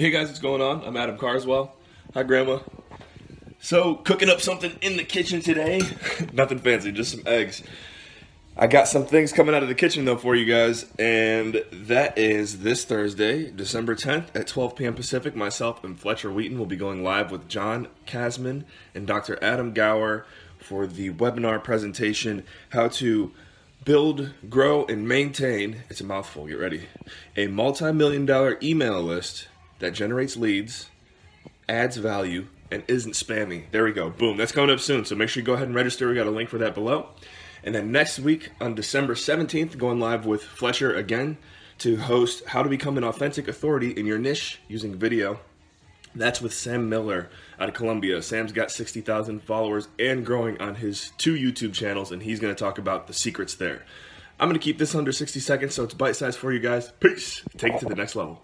Hey guys, what's going on? I'm Adam Carswell. Hi, Grandma. So, cooking up something in the kitchen today. Nothing fancy, just some eggs. I got some things coming out of the kitchen though for you guys, and that is this Thursday, December 10th at 12 p.m. Pacific. Myself and Fletcher Wheaton will be going live with John Casmon and Dr. Adam Gower for the webinar presentation How to Build, Grow, and Maintain it's a mouthful, get ready a multi million dollar email list that generates leads, adds value, and isn't spammy. There we go. Boom. That's coming up soon. So make sure you go ahead and register. We got a link for that below. And then next week on December 17th, going live with Fletcher again to host How to Become an Authentic Authority in Your Niche using video. That's with Sam Miller out of Columbia. Sam's got 60,000 followers and growing on his two YouTube channels, and he's going to talk about the secrets there. I'm going to keep this under 60 seconds so it's bite sized for you guys. Peace. Take it to the next level.